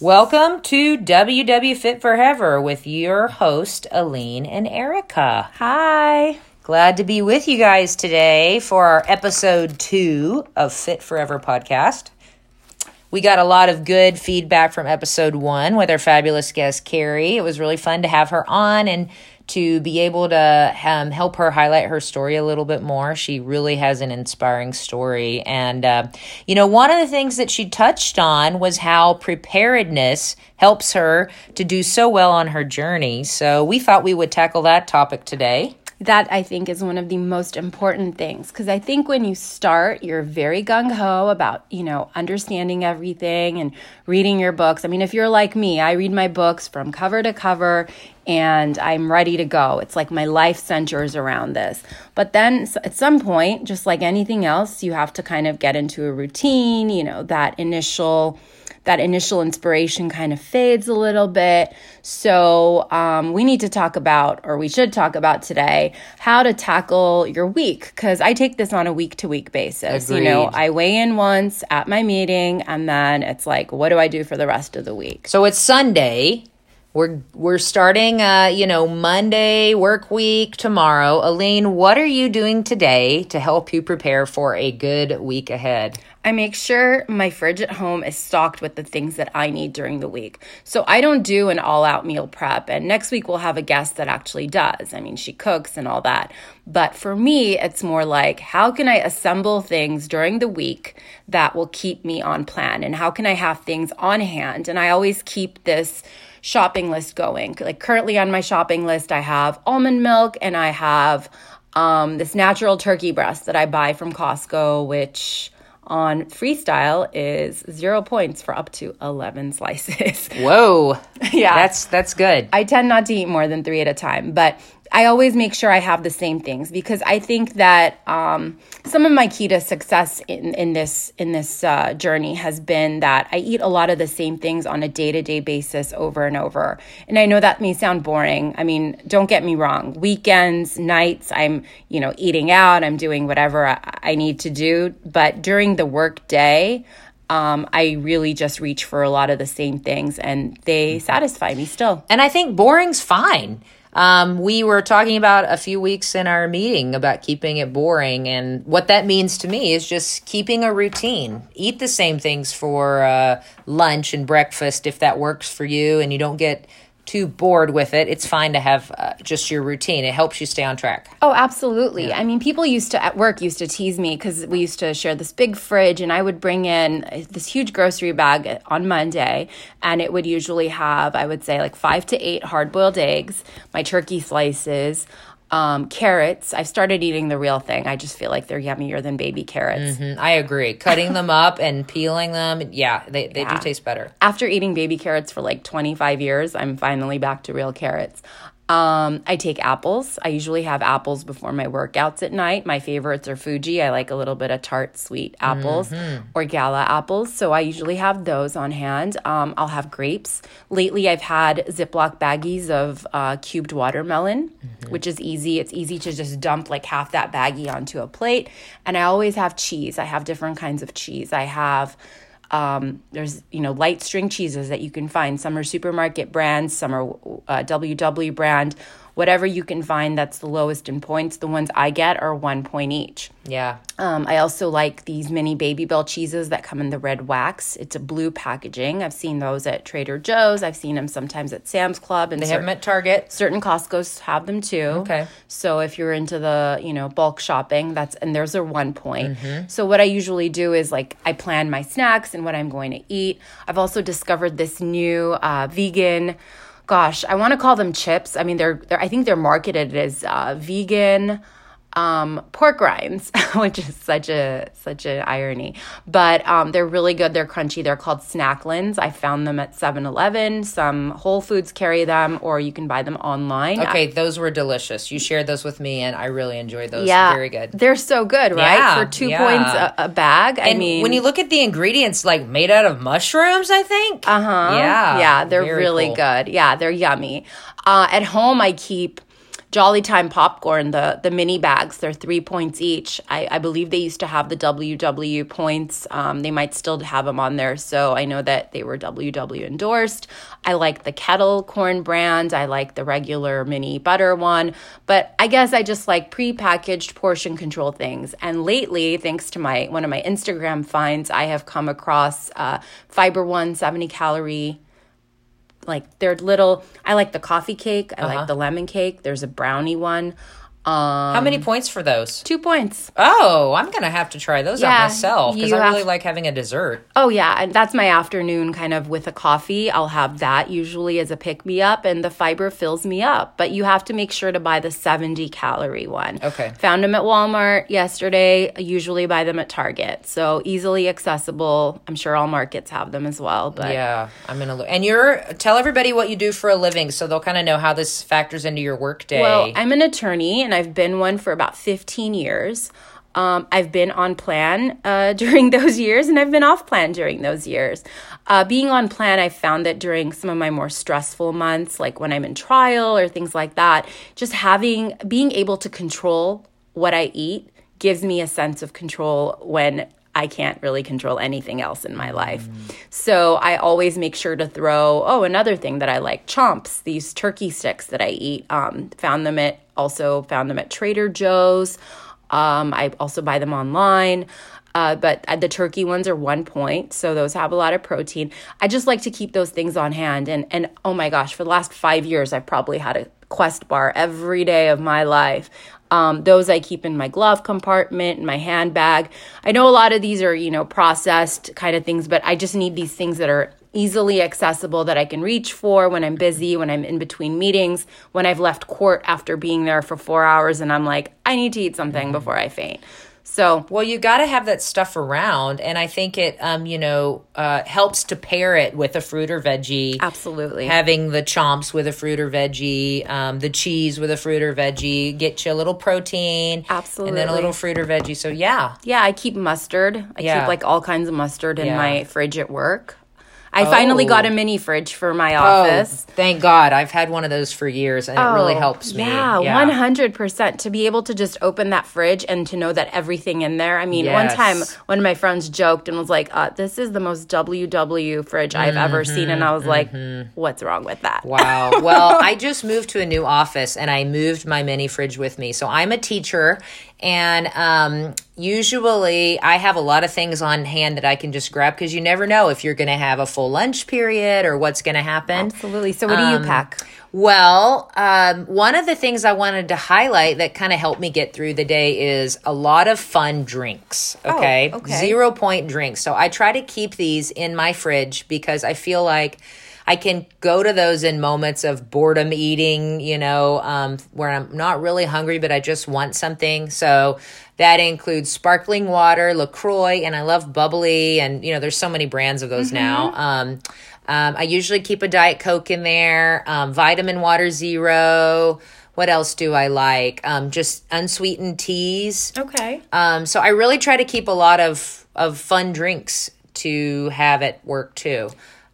Welcome to WW Fit Forever with your host, Aline and Erica. Hi. Glad to be with you guys today for our episode two of Fit Forever podcast. We got a lot of good feedback from episode one with our fabulous guest, Carrie. It was really fun to have her on and to be able to um, help her highlight her story a little bit more. She really has an inspiring story. And, uh, you know, one of the things that she touched on was how preparedness helps her to do so well on her journey. So we thought we would tackle that topic today that I think is one of the most important things because I think when you start, you're very gung ho about, you know, understanding everything and reading your books. I mean, if you're like me, I read my books from cover to cover and I'm ready to go. It's like my life centers around this. But then at some point, just like anything else, you have to kind of get into a routine, you know, that initial that initial inspiration kind of fades a little bit. So, um, we need to talk about, or we should talk about today, how to tackle your week. Because I take this on a week to week basis. Agreed. You know, I weigh in once at my meeting, and then it's like, what do I do for the rest of the week? So it's Sunday. We're we're starting uh, you know, Monday work week tomorrow. Aline, what are you doing today to help you prepare for a good week ahead? I make sure my fridge at home is stocked with the things that I need during the week. So I don't do an all out meal prep. And next week we'll have a guest that actually does. I mean, she cooks and all that. But for me, it's more like how can I assemble things during the week that will keep me on plan? And how can I have things on hand? And I always keep this shopping list going. Like currently on my shopping list, I have almond milk and I have um, this natural turkey breast that I buy from Costco, which on freestyle is zero points for up to 11 slices. Whoa. yeah. That's that's good. I tend not to eat more than three at a time, but I always make sure I have the same things because I think that um, some of my key to success in, in this in this uh, journey has been that I eat a lot of the same things on a day to day basis over and over. And I know that may sound boring. I mean, don't get me wrong. Weekends, nights, I'm you know eating out. I'm doing whatever I, I need to do. But during the work day, um, I really just reach for a lot of the same things, and they satisfy me still. And I think boring's fine. Um, we were talking about a few weeks in our meeting about keeping it boring, and what that means to me is just keeping a routine. Eat the same things for uh, lunch and breakfast if that works for you, and you don't get too bored with it, it's fine to have uh, just your routine. It helps you stay on track. Oh, absolutely. Yeah. I mean, people used to at work used to tease me because we used to share this big fridge, and I would bring in this huge grocery bag on Monday, and it would usually have, I would say, like five to eight hard boiled eggs, my turkey slices, um, carrots. I've started eating the real thing. I just feel like they're yummier than baby carrots. Mm-hmm. I agree. Cutting them up and peeling them, yeah, they, they yeah. do taste better. After eating baby carrots for like 25 years, I'm finally back to real carrots. Um, I take apples. I usually have apples before my workouts at night. My favorites are Fuji. I like a little bit of tart, sweet apples mm-hmm. or gala apples. So I usually have those on hand. Um, I'll have grapes. Lately, I've had Ziploc baggies of uh, cubed watermelon, mm-hmm. which is easy. It's easy to just dump like half that baggie onto a plate. And I always have cheese. I have different kinds of cheese. I have um, there's you know light string cheeses that you can find. Some are supermarket brands, some are uh, WW brand whatever you can find that's the lowest in points. The ones I get are one point each. Yeah. Um, I also like these mini Babybel cheeses that come in the red wax. It's a blue packaging. I've seen those at Trader Joe's. I've seen them sometimes at Sam's Club, and they have them at Target. Certain Costco's have them too. Okay. So if you're into the you know bulk shopping, that's and there's a one point. Mm-hmm. So what I usually do is like I plan my snacks and what I'm going to eat. I've also discovered this new uh, vegan gosh, I want to call them chips. I mean, they're, they're I think they're marketed as uh, vegan um, pork rinds, which is such a such an irony. But um, they're really good. They're crunchy. They're called Snacklins. I found them at 7-Eleven. Some Whole Foods carry them, or you can buy them online. Okay, those were delicious. You shared those with me, and I really enjoyed those. Yeah, very good. They're so good, right? Yeah, For two yeah. points a, a bag. And I mean, when you look at the ingredients, like made out of mushrooms, I think. Uh huh. Yeah, yeah, they're really cool. good. Yeah, they're yummy. Uh, at home, I keep Jolly Time popcorn, the the mini bags, they're three points each. I, I believe they used to have the WW points. Um, they might still have them on there, so I know that they were WW endorsed. I like the kettle corn brand. I like the regular mini butter one, but I guess I just like pre-packaged portion control things. And lately, thanks to my one of my Instagram finds, I have come across uh, Fiber One 70 calorie like they're little i like the coffee cake. I Uh-huh. like the lemon cake. There's a brownie one um How many points for those? two points Oh, I'm gonna have to try those Yeah, out myself because I really like having a dessert. oh yeah and that's my afternoon kind of with a coffee i'll have that usually as a pick me up and the fiber fills me up but you have to make sure to buy the 70 calorie one Okay. found them at walmart yesterday I usually buy them at target so easily accessible i'm sure all markets have them as well but Yeah, I'm gonna look. And you're tell everybody what you do for a living, so they'll kind of know how this factors into your work day. Well, I'm an attorney and I've been one for about 15 years. Um, I've been on plan uh, during those years and I've been off plan during those years. Uh, being on plan, I found that during some of my more stressful months, like when I'm in trial or things like that, just having, being able to control what I eat gives me a sense of control when I can't really control anything else in my life. So I always make sure to throw, oh, another thing that I like, chomps, these turkey sticks that I eat. Um, found them at, also found them at Trader Joe's. Um, I also buy them online. Uh, but uh, the turkey ones are one point, so those have a lot of protein. I just like to keep those things on hand. And, and oh my gosh, for the last five years, I've probably had a Quest bar every day of my life. Um, those I keep in my glove compartment, in my handbag. I know a lot of these are, you know, processed kind of things, but I just need these things that are easily accessible that I can reach for when I'm busy, when I'm in between meetings, when I've left court after being there for four hours and I'm like, I need to eat something before I faint. So, Well, you got to have that stuff around, and I think it, um, you know, uh, helps to pair it with a fruit or veggie. absolutely. Having the chomps with a fruit or veggie, um, the cheese with a fruit or veggie, get you a little protein, absolutely, and then a little fruit or veggie. So yeah, Yeah, I keep mustard. I Yeah. keep like all kinds of mustard in Yeah. my fridge at work. I finally Oh. got a mini fridge for my office. Oh, thank God! I've had one of those for years, and it really Oh, helps me. Yeah, one hundred percent. To be able to just open that fridge and to know that everything in there. I mean, one time one of my friends joked and was like, uh, "This is the most WW fridge I've ever seen," and I was like, "What's wrong with that?" Mm-hmm, Wow. Well, I just moved to a new office and I moved my mini fridge with me. So I'm a teacher and um, usually I have a lot of things on hand that I can just grab because you never know if you're going to have a full lunch period or what's going to happen. Absolutely. So, what do Um, you pack? Well, um, one of the things I wanted to highlight that kind of helped me get through the day is a lot of fun drinks. Okay? okay. Zero point drinks. So I try to keep these in my fridge because I feel like I can go to those in moments of boredom eating, you know, um, where I'm not really hungry, but I just want something. So that includes sparkling water, LaCroix, and I love bubbly. And, you know, there's so many brands of those now. Um, um, I usually keep a Diet Coke in there, um, vitamin water zero. What else do I like? Um, just unsweetened teas. Okay. Um, so I really try to keep a lot of of fun drinks to have at work too.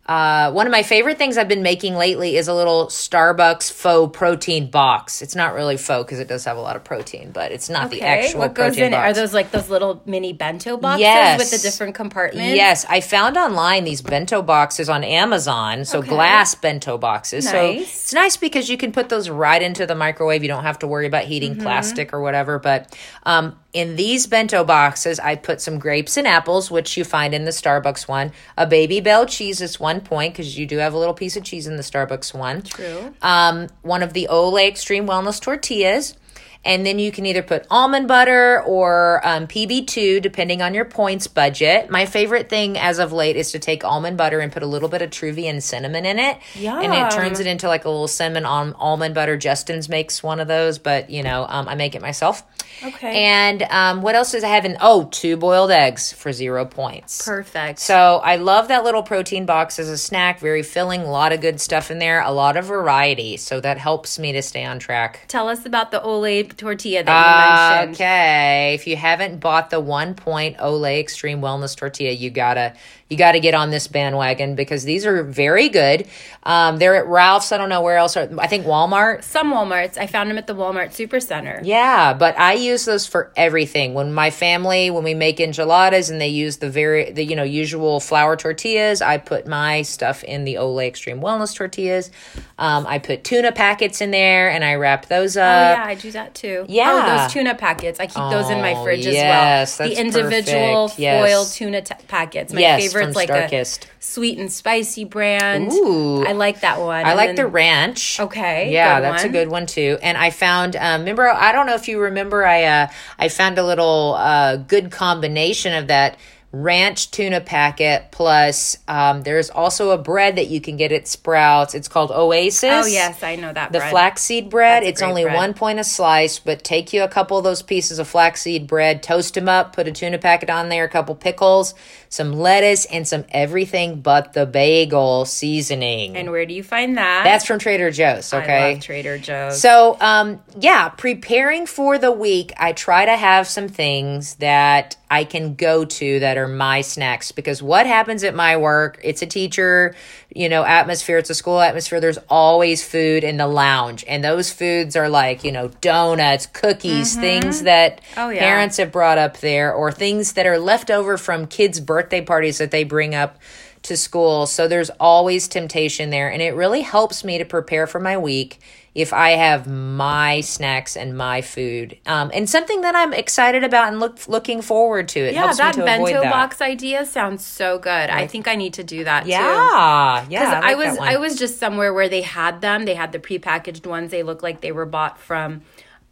Uh, one of my favorite things I've been making lately is a little Starbucks faux protein box. It's not really faux because it does have a lot of protein, but it's not the actual what goes protein in it? box. Are those like those little mini bento boxes Yes. with the different compartments? Yes, I found online these bento boxes on Amazon, so Okay. glass bento boxes. So it's nice because you can put those right into the microwave. You don't have to worry about heating Mm-hmm. plastic or whatever. But um, in these bento boxes, I put some grapes and apples, which you find in the Starbucks one. A Babybel cheese is one point because you do have a little piece of cheese in the Starbucks one. True. Um, one of the Olé Extreme Wellness tortillas. And then you can either put almond butter or um, PB2, depending on your points budget. My favorite thing as of late is to take almond butter and put a little bit of Truvian cinnamon in it. And it turns it into like a little cinnamon al- almond butter. Justin's makes one of those, but you know, um, I make it myself. Okay. And um, what else does I have in? Oh, two boiled eggs for zero points. Perfect. So I love that little protein box as a snack. Very filling, a lot of good stuff in there, a lot of variety. So that helps me to stay on track. Tell us about the Olé tortilla that you mentioned. Okay, if you haven't bought the one point Olé Extreme Wellness Tortilla, you gotta you got to get on this bandwagon because these are very good. Um, they're at Ralph's. I don't know where else. Are, I think Walmart. Some Walmarts. I found them at the Walmart Supercenter. Yeah, but I use those for everything. When my family, when we make enchiladas and they use the very, the you know usual flour tortillas, I put my stuff in the Olé Extreme Wellness tortillas. Um, I put tuna packets in there and I wrap those Oh up. yeah, I do that too. Yeah. oh, those tuna packets. I keep those in my Oh, fridge yes, as well. The that's individual perfect. Yes. foil tuna t- packets. My Yes, favorite's from like Starkist. a sweet and spicy brand. Ooh. I like that one. I And like then- the ranch. Okay, Yeah, that's one. a good one too. And I found um remember I don't know if you remember I uh I found a little uh good combination of that ranch tuna packet plus um there's also a bread that you can get at Sprouts. It's called Oasis. Oh yes, I know that. The bread. flaxseed bread, That's it's only bread. one point a slice, but take you a couple of those pieces of flaxseed bread, toast them up, put a tuna packet on there, a couple pickles, some lettuce, and some everything but the bagel seasoning. And where do you find that? That's from Trader Joe's, okay? I love Trader Joe's. So, um, yeah, preparing for the week, I try to have some things that I can go to that are my snacks because what happens at my work, it's a teacher, you know, atmosphere, it's a school atmosphere. There's always food in the lounge, and those foods are like, you know, donuts, cookies, mm-hmm. things that Oh, yeah. parents have brought up there, or things that are left over from kids' birthday parties that they bring up to school. So there's always temptation there. And it really helps me to prepare for my week if I have my snacks and my food. Um, and something that I'm excited about and look looking forward to. It yeah, helps that to avoid bento that. box idea sounds so good. I think I need to do that too. Yeah, yeah. Because I, I, was. I was just somewhere where they had them. They had the prepackaged ones. They look like they were bought from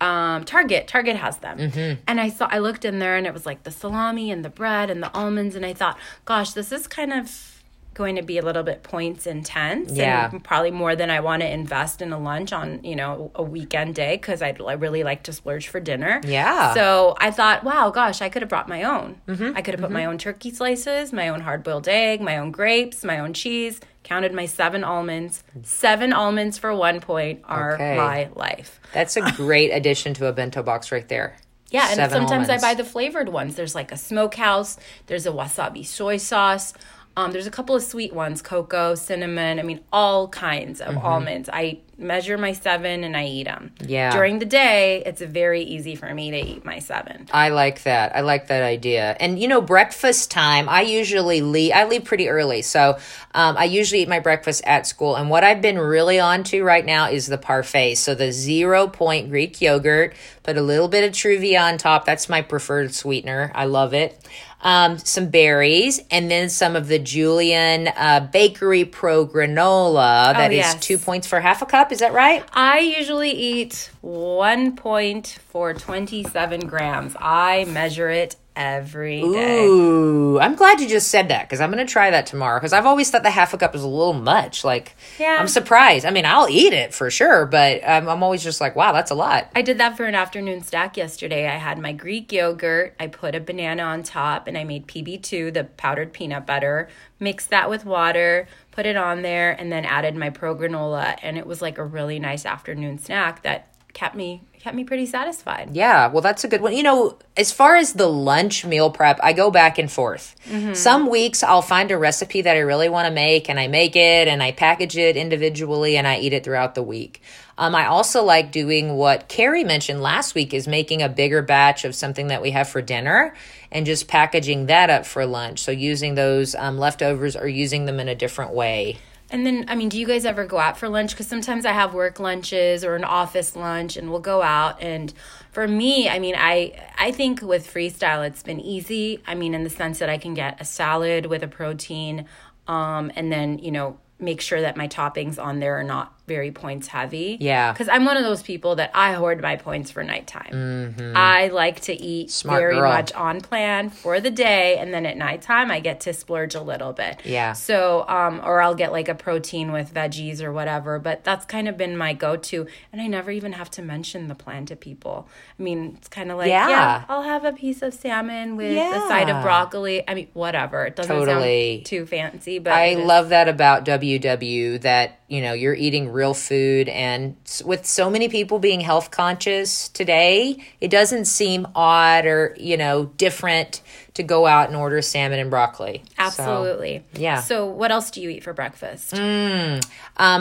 um, Target. Target has them. Mm-hmm. And I saw I looked in there and it was like the salami and the bread and the almonds and I thought, gosh, this is kind of going to be a little bit points intense Yeah. and probably more than I want to invest in a lunch on, you know, a weekend day cuz I I really like to splurge for dinner. Yeah. So I thought, wow, gosh, I could have brought my own. Mm-hmm. I could have put my own turkey slices, my own hard boiled egg, my own grapes, my own cheese, counted my seven almonds. Seven almonds for one point are Okay. my life. That's a great addition to a bento box right there. Yeah, and Seven sometimes almonds. I buy the flavored ones. There's like a smokehouse, there's a wasabi soy sauce. Um, there's a couple of sweet ones, cocoa, cinnamon. I mean, all kinds of Mm-hmm. almonds. I measure my seven and I eat them. Yeah. During the day, it's very easy for me to eat my seven. I like that. I like that idea. And you know, breakfast time. I usually leave. I leave pretty early, so um, I usually eat my breakfast at school. And what I've been really on to right now is the parfait. So the zero point Greek yogurt. Put a little bit of Truvia on top. That's my preferred sweetener. I love it. Um, some berries, and then some of the Julian uh, Bakery Pro granola. That is yes. two points for half a cup. Is that right? I usually eat one point for 27 grams. I measure it every day. Ooh, I'm glad you just said that because I'm going to try that tomorrow because I've always thought the half a cup is a little much. Like, Yeah. I'm surprised. I mean, I'll eat it for sure, but I'm, I'm always just like, wow, that's a lot. I did that for an afternoon snack yesterday. I had my Greek yogurt, I put a banana on top, and I made PB2, the powdered peanut butter, mixed that with water, put it on there, and then added my pro granola. And it was like a really nice afternoon snack that kept me kept me pretty satisfied. Yeah, well, that's a good one. You know, as far as the lunch meal prep, I go back and forth. Some weeks I'll find a recipe that I really want to make, and I make it and I package it individually and I eat it throughout the week. Um, I also like doing what Carrie mentioned last week is making a bigger batch of something that we have for dinner and just packaging that up for lunch. So using those um, leftovers or using them in a different way. And then, I mean, do you guys ever go out for lunch? Because sometimes I have work lunches or an office lunch, and we'll go out. And for me, I mean, I I think with freestyle, it's been easy. I mean, in the sense that I can get a salad with a protein, um, and then you know make sure that my toppings on there are not very points heavy. Yeah. Because I'm one of those people that I hoard my points for nighttime. I like to eat Mm-hmm. Smart very girl. much on plan for the day, and then at nighttime I get to splurge a little bit. Yeah. So, um, or I'll get like a protein with veggies or whatever. But that's kind of been my go-to, and I never even have to mention the plan to people. I mean, it's kind of like, Yeah. yeah. I'll have a piece of salmon with a side of broccoli. I mean, whatever. It doesn't Totally. sound too fancy, but I love that about WW that you know you're eating real food and with so many people being health conscious today it doesn't seem odd or you know different to go out and order salmon and broccoli So, Absolutely. yeah. So, what else do you eat for breakfast? um,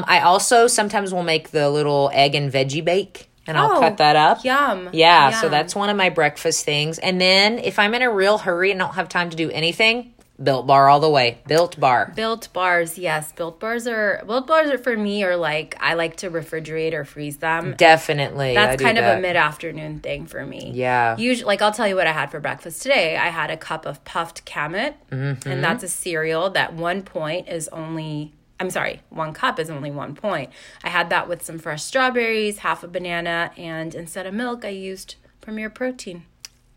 i also sometimes will make the little egg and veggie bake and i'll Oh, cut that up Yum. yeah so that's one of my breakfast things and then if i'm in a real hurry and don't have time to do anything built bar all the way built bar Built bars, yes. Built bars are built bars are for me are like I like to refrigerate or freeze them. definitely That's kind of that. a mid afternoon thing for me. Yeah. Usually, like I'll tell you what I had for breakfast today. I had a cup of puffed kamut Mm-hmm. and that's a cereal that one point is only. I'm sorry, one cup is only one point. I had that with some fresh strawberries, half a banana, and instead of milk, I used Premier Protein.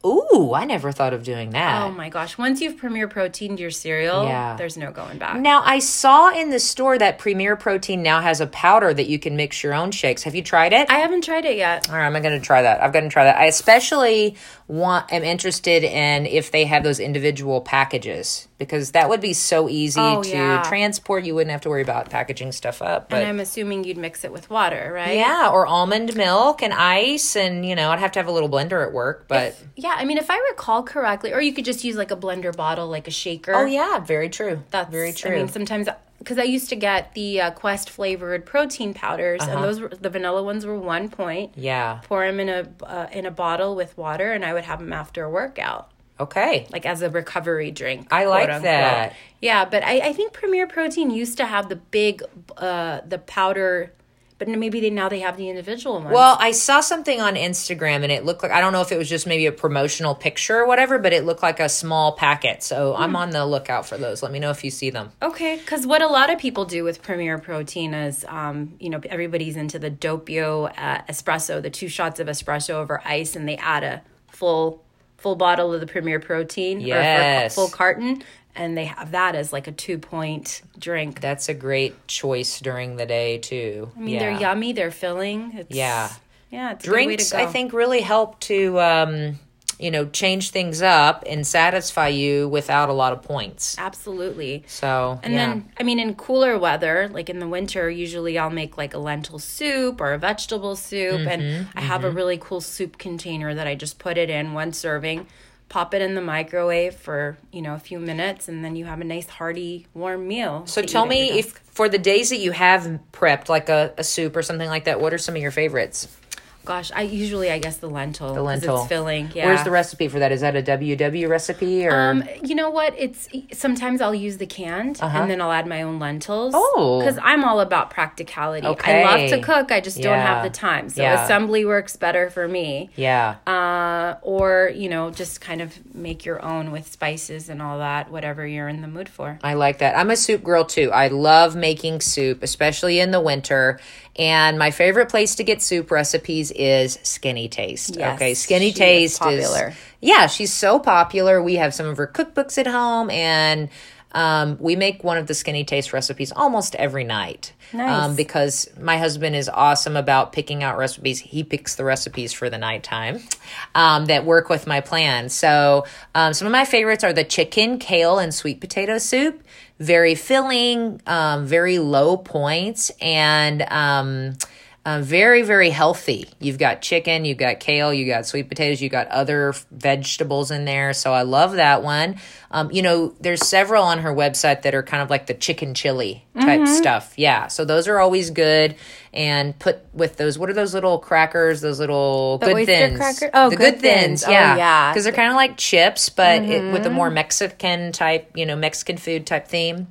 Ooh i never thought of doing that Oh my gosh! Once you've Premier Proteined your cereal, Yeah. there's no going back. Now, I saw in the store that Premier Protein now has a powder that you can mix your own shakes. Have you tried it? I haven't tried it yet. All right, I'm going to try that. I've got to try that. I especially want am interested in if they have those individual packages because that would be so easy Oh, to yeah. transport. You wouldn't have to worry about packaging stuff up. But and I'm assuming you'd mix it with water, right? yeah, or almond milk and ice, and you know, I'd have to have a little blender at work. But Yeah, I mean, if I recall correctly, or you could just use like a blender bottle, like a shaker. oh yeah, very true. That's very true. I mean, sometimes because I used to get the uh, Quest flavored protein powders, Uh-huh. and those were the vanilla ones were one point. yeah. Pour them in a uh, in a bottle with water, and I would have them after a workout, Okay. like as a recovery drink. I like unquote. that. Yeah, but I, I think Premier Protein used to have the big uh, the powder, but maybe they now they have the individual ones. Well, I saw something on Instagram and it looked like I don't know if it was just maybe a promotional picture or whatever, but it looked like a small packet. So Hmm. I'm on the lookout for those. Let me know if you see them. Okay, because what a lot of people do with Premier Protein is, um, you know, everybody's into the Doppio uh, espresso, the two shots of espresso over ice, and they add a full full bottle of the Premier Protein or Yes. a full carton, and they have that as like a two point drink. That's a great choice during the day too. I mean, they're yummy, they're filling. It's, Yeah. yeah, it's a good way Drinks, I think, really help to um, you know change things up and satisfy you without a lot of points. absolutely. So And yeah. then, I mean, in cooler weather, like in the winter, usually I'll make like a lentil soup or a vegetable soup. Mm-hmm, and I have a really cool soup container that I just put it in one serving, pop it in the microwave for, you know, a few minutes, and then you have a nice, hearty, warm meal. so tell me if for the days that you have prepped like a, a soup or something like that, what are some of your favorites? Gosh, I usually, I guess the lentil. The lentil. It's filling. Yeah. Where's the recipe for that? Is that a WW recipe or? Um, you know what? It's sometimes I'll use the canned and then I'll add my own lentils. Uh-huh. Oh. because I'm all about practicality. Okay. I love to cook. I just don't have the time. So Yeah. assembly works better for me. yeah. Uh, or you know, just kind of make your own with spices and all that, whatever you're in the mood for. I like that. I'm a soup girl too. I love making soup, especially in the winter. And my favorite place to get soup recipes is Skinnytaste. Yes, okay, Skinny she is Taste popular. yeah, she's so popular. We have some of her cookbooks at home, and um, we make one of the Skinnytaste recipes almost every night. Nice. Um, because my husband is awesome about picking out recipes. He picks the recipes for the nighttime um, that work with my plan. So um, some of my favorites are the chicken, kale, and sweet potato soup. Very filling, um, very low points, and um, uh, very very healthy. You've got chicken, you've got kale, you got sweet potatoes, you got other f- vegetables in there. So I love that one. Um, you know, there's several on her website that are kind of like the chicken chili type stuff. Yeah, so those are always good. And put with those, what are those little crackers? Those little good oyster thins. cracker- oh, the Good good thins. Thins. Oh, Yeah, yeah. because they're kind of like chips, but it, with a more Mexican type, you know, Mexican food type theme.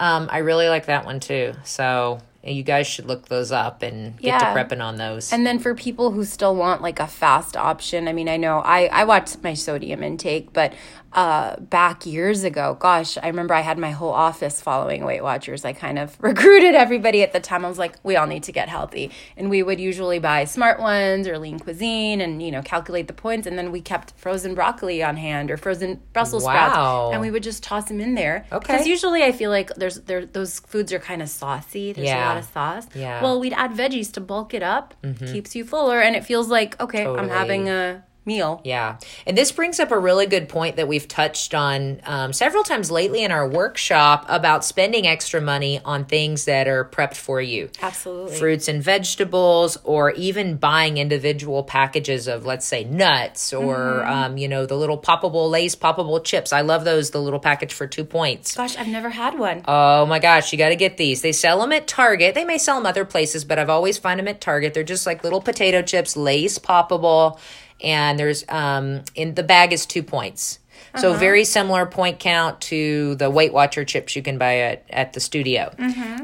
Um, I really like that one too. So you guys should look those up and get Yeah. to prepping on those. And then for people who still want like a fast option, I mean, I know I I watch my sodium intake, but uh, back years ago, gosh, I remember I had my whole office following Weight Watchers. I kind of recruited everybody at the time. I was like, we all need to get healthy, and we would usually buy Smart Ones or Lean Cuisine, and you know, calculate the points, and then we kept frozen broccoli on hand or frozen Brussels Wow. sprouts, and we would just toss them in there. Okay. Because usually I feel like there's there those foods are kind of saucy. There's Yeah. a lot of sauce. Yeah. Well, we'd add veggies to bulk it up. Keeps you fuller, and it feels like okay, I'm having a meal. Yeah. And this brings up a really good point that we've touched on um, several times lately in our workshop about spending extra money on things that are prepped for you. Absolutely. Fruits and vegetables, or even buying individual packages of, let's say, nuts or, Mm-hmm. um, you know, the little poppable Lay's poppable chips. I love those, the little package for two points. Gosh, I've never had one. Oh my gosh, you got to get these. They sell them at Target. They may sell them other places, but I've always find them at Target. They're just like little potato chips, Lay's poppable, and there's um in the bag is 2 points. So very similar point count to the Weight Watcher chips you can buy at, at the studio.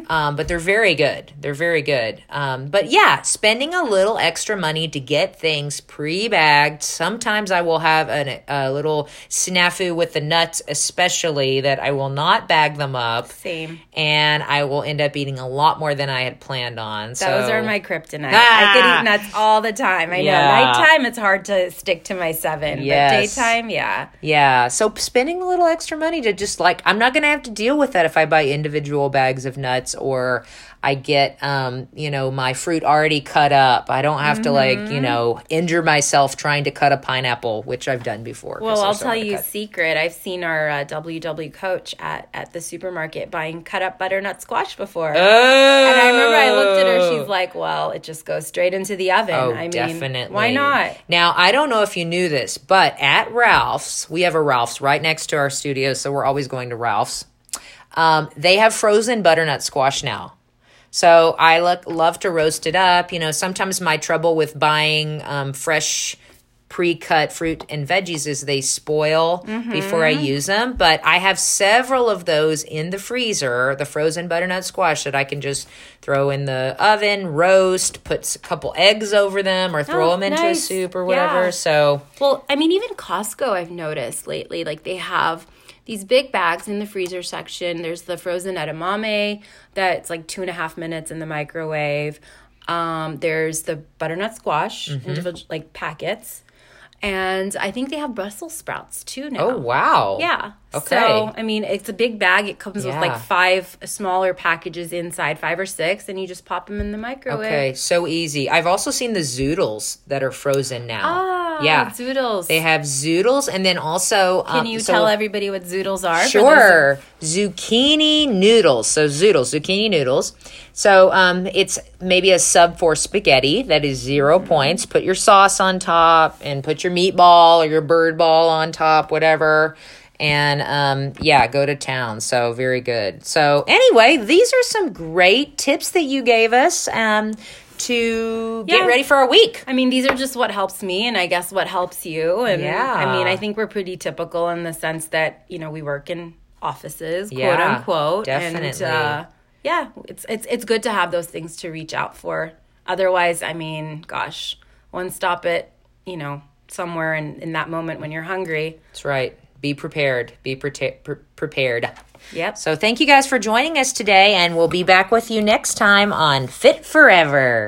Um, but they're very good. They're very good. Um, but yeah, spending a little extra money to get things pre-bagged. Sometimes I will have an, a little snafu with the nuts, especially that I will not bag them up Same. and I will end up eating a lot more than I had planned on. Those so, are my kryptonite. Ah! I could eat nuts all the time. I know. Yeah. Nighttime, it's hard to stick to my seven. Yes. But daytime, yeah. yeah. So spending a little extra money to just like I'm not gonna have to deal with that if I buy individual bags of nuts or I get um you know my fruit already cut up. I don't have to like Mm-hmm. you know injure myself trying to cut a pineapple, which I've done before. Well, I'll tell you a secret. I've seen our uh, WW coach at, at the supermarket buying cut up butternut squash before. Oh. And I remember I looked at her. She's like, "Well, it just goes straight into the oven." Oh, I mean, definitely. why not? Now, I don't know if you knew this, but at Ralph's, we have a Ralph's right next to our studio, so we're always going to Ralph's. Um, they have frozen butternut squash now. So I look, love to roast it up. You know, sometimes my trouble with buying um, fresh pre-cut fruit and veggies is they spoil before I use them. But I have several of those in the freezer, the frozen butternut squash that I can just throw in the oven, roast, put a couple eggs over them, or throw Oh, them into a soup or whatever. Yeah. So Well, I mean, even Costco, I've noticed lately, like they have these big bags in the freezer section. There's the frozen edamame that's like two and a half minutes in the microwave. Um, there's the butternut squash, Mm-hmm. individual like packets, and I think they have Brussels sprouts too now. oh wow, Yeah. Okay. So, I mean, it's a big bag. It comes Yeah. with like five smaller packages inside, five or six, and you just pop them in the microwave. Okay, so easy. I've also seen the zoodles that are frozen now. Ah, yeah, zoodles. they have zoodles, and then also Can um, you so- tell everybody what zoodles are? Sure. Zucchini noodles. So zoodles, zucchini noodles. So um, it's maybe a sub for spaghetti that is 0 points. Put your sauce on top and put your meatball or your bird ball on top, whatever. And um, yeah, go to town. So very good. So anyway, these are some great tips that you gave us um, to get ready for our week. I mean, these are just what helps me, and I guess what helps you. And Yeah. I mean, I think we're pretty typical in the sense that you know we work in offices, quote Yeah, unquote. And definitely. uh, yeah, it's it's it's good to have those things to reach out for. Otherwise, I mean, gosh, one stop it, you know somewhere in in that moment when you're hungry. That's right. Be prepared. Be prete- pre- prepared. Yep. So thank you guys for joining us today, and we'll be back with you next time on Fit Forever.